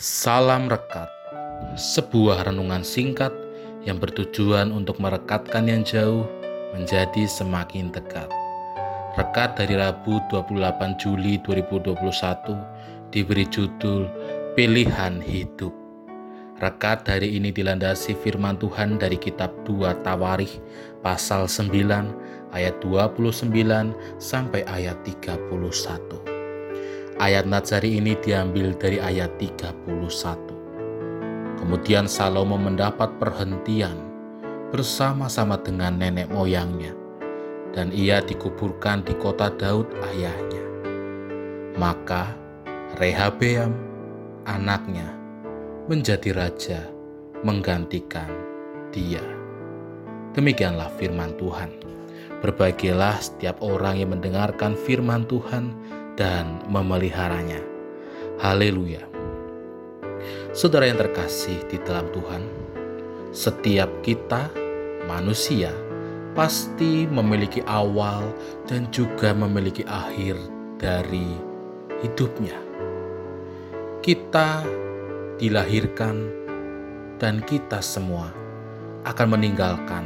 Salam Rekat, sebuah renungan singkat yang bertujuan untuk merekatkan yang jauh menjadi semakin dekat. Rekat dari Rabu 28 Juli 2021 diberi judul Pilihan Hidup. Rekat dari ini dilandasi firman Tuhan dari kitab 2 Tawarikh pasal 9 ayat 29 sampai ayat 31. Ayat Natsari ini diambil dari ayat 31. Kemudian Salomo mendapat perhentian bersama-sama dengan nenek moyangnya dan ia dikuburkan di kota Daud ayahnya. Maka Rehabeam anaknya menjadi raja menggantikan dia. Demikianlah firman Tuhan. Berbahagialah setiap orang yang mendengarkan firman Tuhan dan memeliharanya. Haleluya. Saudara yang terkasih di dalam Tuhan, setiap kita manusia pasti memiliki awal dan juga memiliki akhir dari hidupnya. Kita dilahirkan dan kita semua akan meninggalkan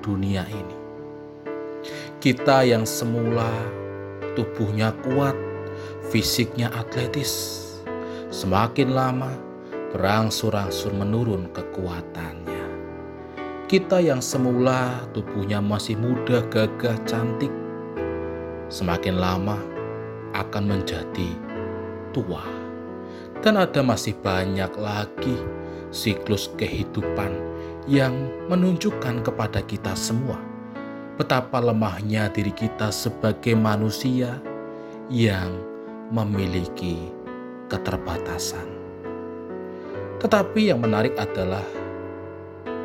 dunia ini. Kita yang semula tubuhnya kuat, fisiknya atletis. Semakin lama, berangsur-angsur menurun kekuatannya. Kita yang semula tubuhnya masih muda, gagah, cantik, semakin lama akan menjadi tua. Dan ada masih banyak lagi siklus kehidupan yang menunjukkan kepada kita semua betapa lemahnya diri kita sebagai manusia yang memiliki keterbatasan. Tetapi yang menarik adalah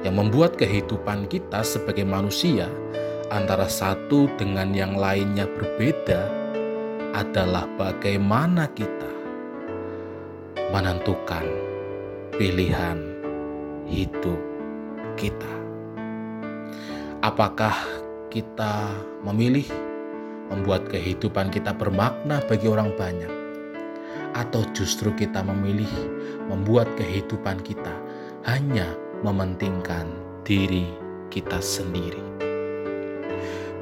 yang membuat kehidupan kita sebagai manusia antara satu dengan yang lainnya berbeda adalah bagaimana kita menentukan pilihan hidup kita. Apakah kita memilih membuat kehidupan kita bermakna bagi orang banyak, atau justru kita memilih membuat kehidupan kita hanya mementingkan diri kita sendiri.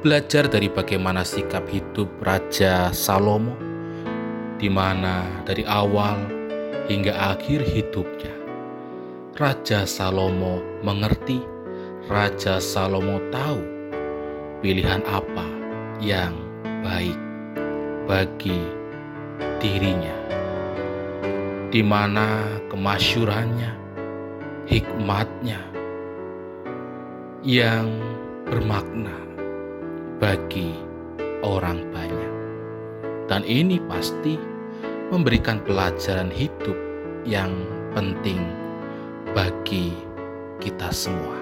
Belajar dari bagaimana sikap hidup Raja Salomo, di mana dari awal hingga akhir hidupnya, Raja Salomo mengerti, Raja Salomo tahu pilihan apa yang baik bagi dirinya, di mana kemasyurannya, hikmatnya yang bermakna bagi orang banyak, dan ini pasti memberikan pelajaran hidup yang penting bagi kita semua,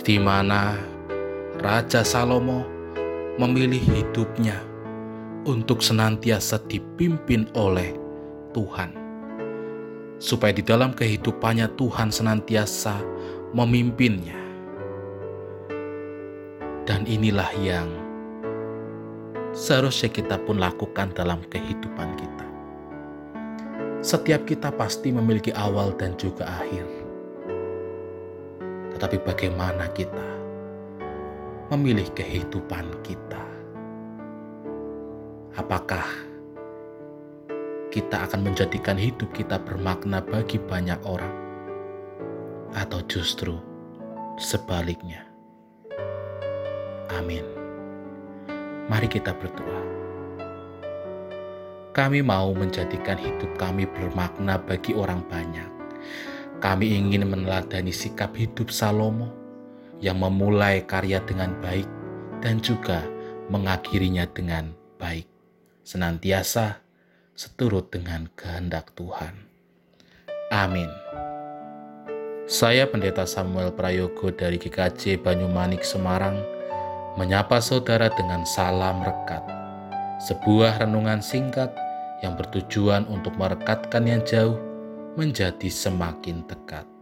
di mana Raja Salomo memilih hidupnya untuk senantiasa dipimpin oleh Tuhan, supaya di dalam kehidupannya Tuhan senantiasa memimpinnya, dan inilah yang seharusnya kita pun lakukan dalam kehidupan kita. Setiap kita pasti memiliki awal dan juga akhir, tetapi bagaimana kita memilih kehidupan kita. Apakah kita akan menjadikan hidup kita bermakna bagi banyak orang, atau justru sebaliknya? Amin. Mari kita berdoa. Kami mau menjadikan hidup kami bermakna bagi orang banyak. Kami ingin meneladani sikap hidup Salomo yang memulai karya dengan baik dan juga mengakhirinya dengan baik, senantiasa seturut dengan kehendak Tuhan. Amin. Saya Pendeta Samuel Prayogo dari GKJ Banyumanik Semarang menyapa saudara dengan salam rekat. Sebuah renungan singkat yang bertujuan untuk merekatkan yang jauh menjadi semakin dekat.